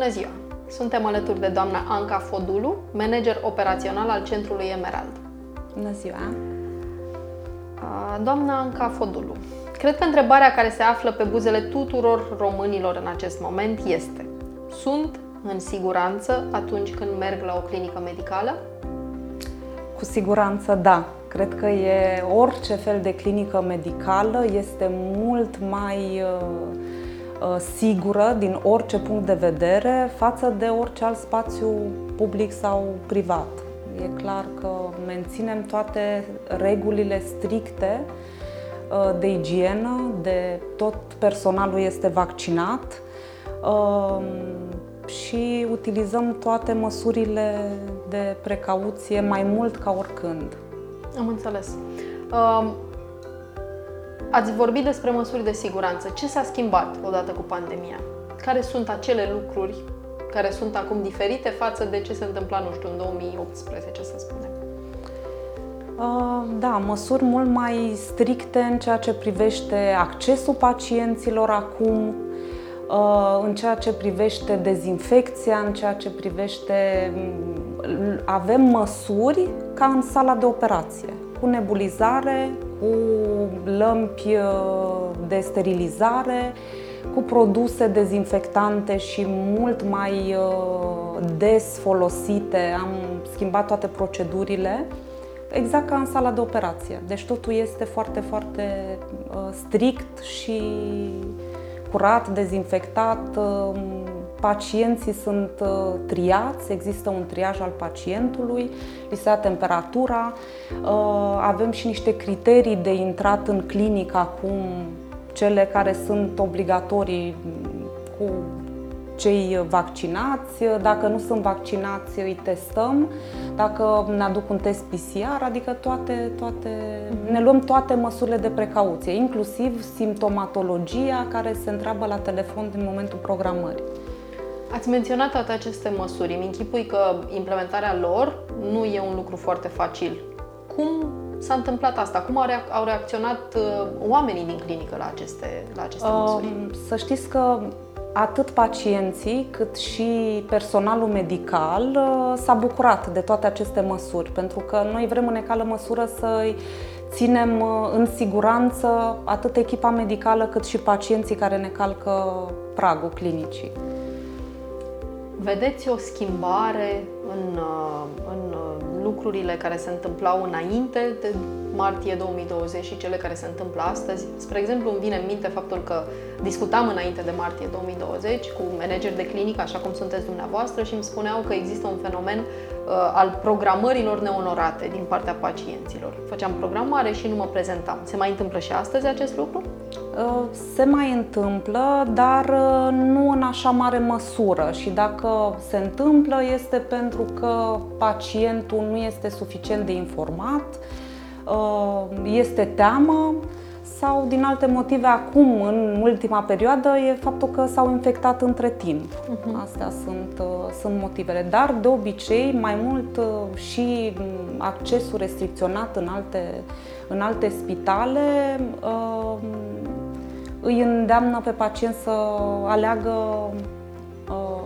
Bună ziua! Suntem alături de doamna Anca Fodulu, manager operațional al Centrului Emerald. Bună ziua! Doamna Anca Fodulu, cred că întrebarea care se află pe buzele tuturor românilor în acest moment este Sunt în siguranță atunci când merg la o clinică medicală? Cu siguranță da. Cred că e orice fel de clinică medicală este mult mai uh, uh, sigură din orice punct de vedere față de orice alt spațiu public sau privat. E clar că menținem toate regulile stricte uh, de igienă, de tot personalul este vaccinat și utilizăm toate măsurile de precauție mai mult ca oricând. Am înțeles. Uh, ați vorbit despre măsuri de siguranță. Ce s-a schimbat odată cu pandemia? Care sunt acele lucruri care sunt acum diferite față de ce se întâmpla, nu știu, în 2018, să spunem? Da, măsuri mult mai stricte în ceea ce privește accesul pacienților acum, Uh, în ceea ce privește dezinfecția, în ceea ce privește. Mm, avem măsuri ca în sala de operație, cu nebulizare, cu lămpi uh, de sterilizare, cu produse dezinfectante și mult mai uh, des folosite. Am schimbat toate procedurile exact ca în sala de operație. Deci totul este foarte, foarte strict și curat, dezinfectat, um, pacienții sunt uh, triați, există un triaj al pacientului, li se ia temperatura, uh, avem și niște criterii de intrat în clinică acum, cele care sunt obligatorii cu cei vaccinați, dacă nu sunt vaccinați îi testăm, dacă ne aduc un test PCR, adică toate, toate, ne luăm toate măsurile de precauție, inclusiv simptomatologia care se întreabă la telefon din momentul programării. Ați menționat toate aceste măsuri. Îmi închipui că implementarea lor nu e un lucru foarte facil. Cum s-a întâmplat asta? Cum au reacționat uh, oamenii din clinică la aceste, la aceste măsuri? Să știți că atât pacienții cât și personalul medical uh, s-a bucurat de toate aceste măsuri, pentru că noi vrem în egală măsură să-i ținem uh, în siguranță atât echipa medicală cât și pacienții care ne calcă pragul clinicii. Vedeți o schimbare în, uh, în lucrurile care se întâmplau înainte de martie 2020 și cele care se întâmplă astăzi. Spre exemplu, îmi vine în minte faptul că discutam înainte de martie 2020 cu manageri de clinică, așa cum sunteți dumneavoastră, și îmi spuneau că există un fenomen uh, al programărilor neonorate din partea pacienților. Făceam programare și nu mă prezentam. Se mai întâmplă și astăzi acest lucru? Uh, se mai întâmplă, dar uh, nu în așa mare măsură și dacă se întâmplă este pentru că pacientul nu este suficient de informat, uh, este teamă sau din alte motive acum, în ultima perioadă, e faptul că s-au infectat între timp. Uh-huh. Astea sunt, sunt motivele. Dar, de obicei, mai mult și accesul restricționat în alte, în alte spitale îi îndeamnă pe pacient să aleagă uh,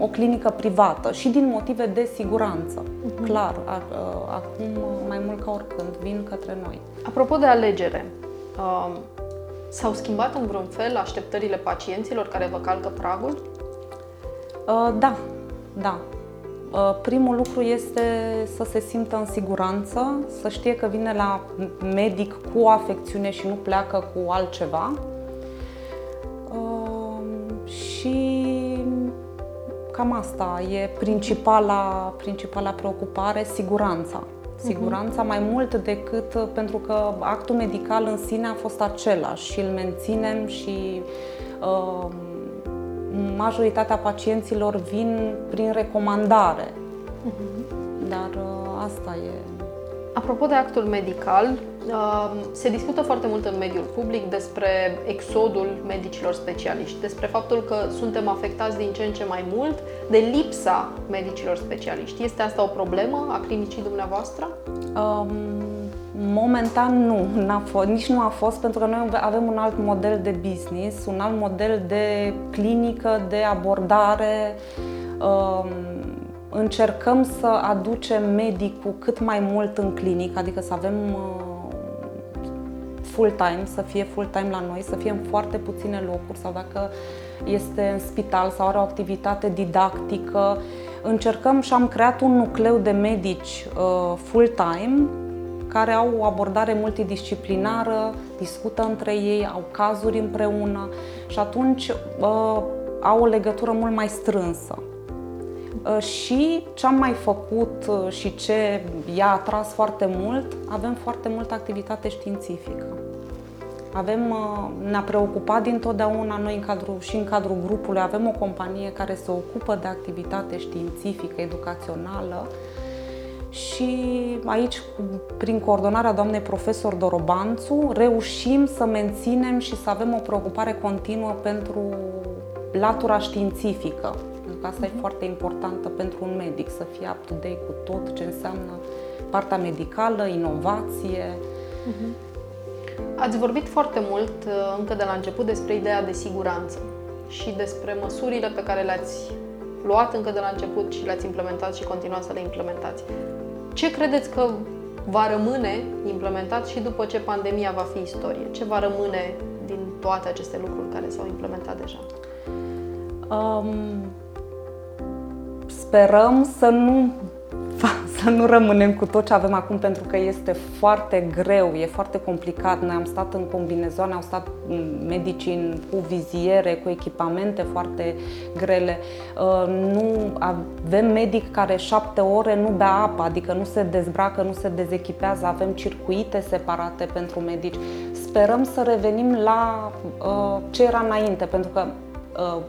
o clinică privată și din motive de siguranță. Uh-huh. Clar, a, a, acum mai mult ca oricând vin către noi. Apropo de alegere, uh, s-au schimbat în vreun fel așteptările pacienților care vă calcă pragul? Uh, da, da. Uh, primul lucru este să se simtă în siguranță, să știe că vine la medic cu o afecțiune și nu pleacă cu altceva cam asta e principala, principala preocupare, siguranța. Siguranța mai mult decât pentru că actul medical în sine a fost același și îl menținem și uh, majoritatea pacienților vin prin recomandare. Uh-huh. Dar uh, asta e Apropo de actul medical, um, se discută foarte mult în mediul public despre exodul medicilor specialiști, despre faptul că suntem afectați din ce în ce mai mult de lipsa medicilor specialiști. Este asta o problemă a clinicii dumneavoastră? Um, Momentan nu, n-a fost, nici nu a fost pentru că noi avem un alt model de business, un alt model de clinică, de abordare. Um, încercăm să aducem medicul cât mai mult în clinică, adică să avem uh, full-time, să fie full-time la noi, să fie în foarte puține locuri sau dacă este în spital sau are o activitate didactică. Încercăm și am creat un nucleu de medici uh, full-time care au o abordare multidisciplinară, discută între ei, au cazuri împreună și atunci uh, au o legătură mult mai strânsă. Uh, și ce am mai făcut uh, și ce i-a atras foarte mult, avem foarte multă activitate științifică. Avem, uh, ne-a preocupat dintotdeauna noi în cadrul, și în cadrul grupului, avem o companie care se ocupă de activitate științifică, educațională și aici, prin coordonarea doamnei profesor Dorobanțu, reușim să menținem și să avem o preocupare continuă pentru latura științifică. Pentru că asta uh-huh. e mhm. foarte importantă pentru un medic, să fie up-to-date cu tot ce înseamnă partea medicală, inovație. Uh-huh. Ați vorbit foarte mult uh, încă de la început despre ideea de siguranță și despre măsurile pe care le-ați luat încă de la început și le-ați implementat și continuați să le implementați. Ce credeți că va rămâne implementat și după ce pandemia va fi istorie? Ce va rămâne din toate aceste lucruri care s-au implementat deja? Um, sperăm să nu să nu rămânem cu tot ce avem acum pentru că este foarte greu, e foarte complicat. Noi am stat în combinezoane, au stat medicii cu viziere, cu echipamente foarte grele. Uh, nu avem medic care șapte ore nu bea apă, adică nu se dezbracă, nu se dezechipează, avem circuite separate pentru medici. Sperăm să revenim la uh, ce era înainte, pentru că Uh,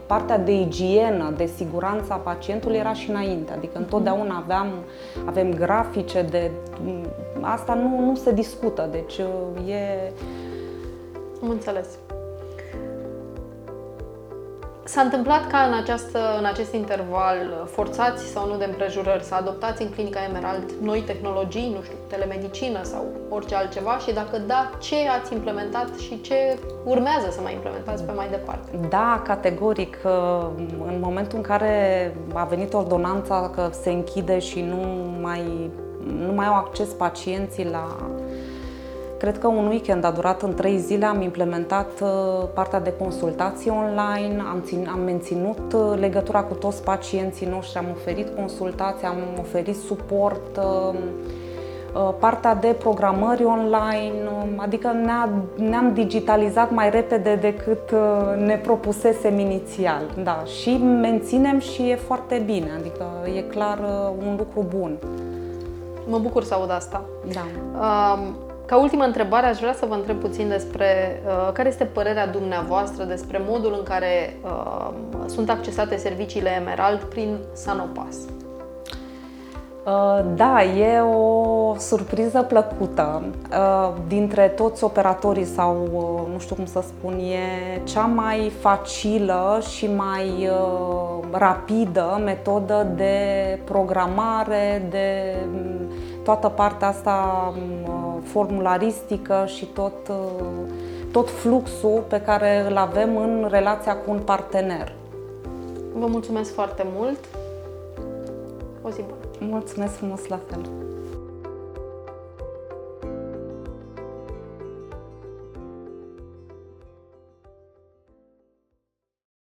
partea de igienă, de siguranță a pacientului era și înainte. Adică mhm. întotdeauna aveam, avem grafice de... Asta nu, nu se discută, deci uh, e... Am înțeles. S-a întâmplat ca în, această, în acest interval, forțați sau nu de împrejurări, să adoptați în clinica Emerald noi tehnologii, nu știu, telemedicină sau orice altceva și dacă da, ce ați implementat și ce urmează să mai implementați pe mai departe? Da, categoric. În momentul în care a venit ordonanța că se închide și nu mai, nu mai au acces pacienții la Cred că un weekend a durat în trei zile, am implementat uh, partea de consultații online, am, țin, am menținut uh, legătura cu toți pacienții noștri, am oferit consultații, am oferit suport, uh, partea de programări online, adică ne ne-am digitalizat mai repede decât ne propusesem inițial. Da, și menținem și e foarte bine, adică e clar un lucru bun. Mă bucur să aud asta. Da. Um, ca ultimă întrebare, aș vrea să vă întreb puțin despre uh, care este părerea dumneavoastră despre modul în care uh, sunt accesate serviciile Emerald prin Sanopas. Uh, da, e o surpriză plăcută. Uh, dintre toți operatorii sau, uh, nu știu cum să spun, e cea mai facilă și mai rapidă metodă de programare, de mm, toată partea asta mm, formularistică și tot, tot fluxul pe care îl avem în relația cu un partener. Vă mulțumesc foarte mult! O zi bună! Mulțumesc frumos la fel!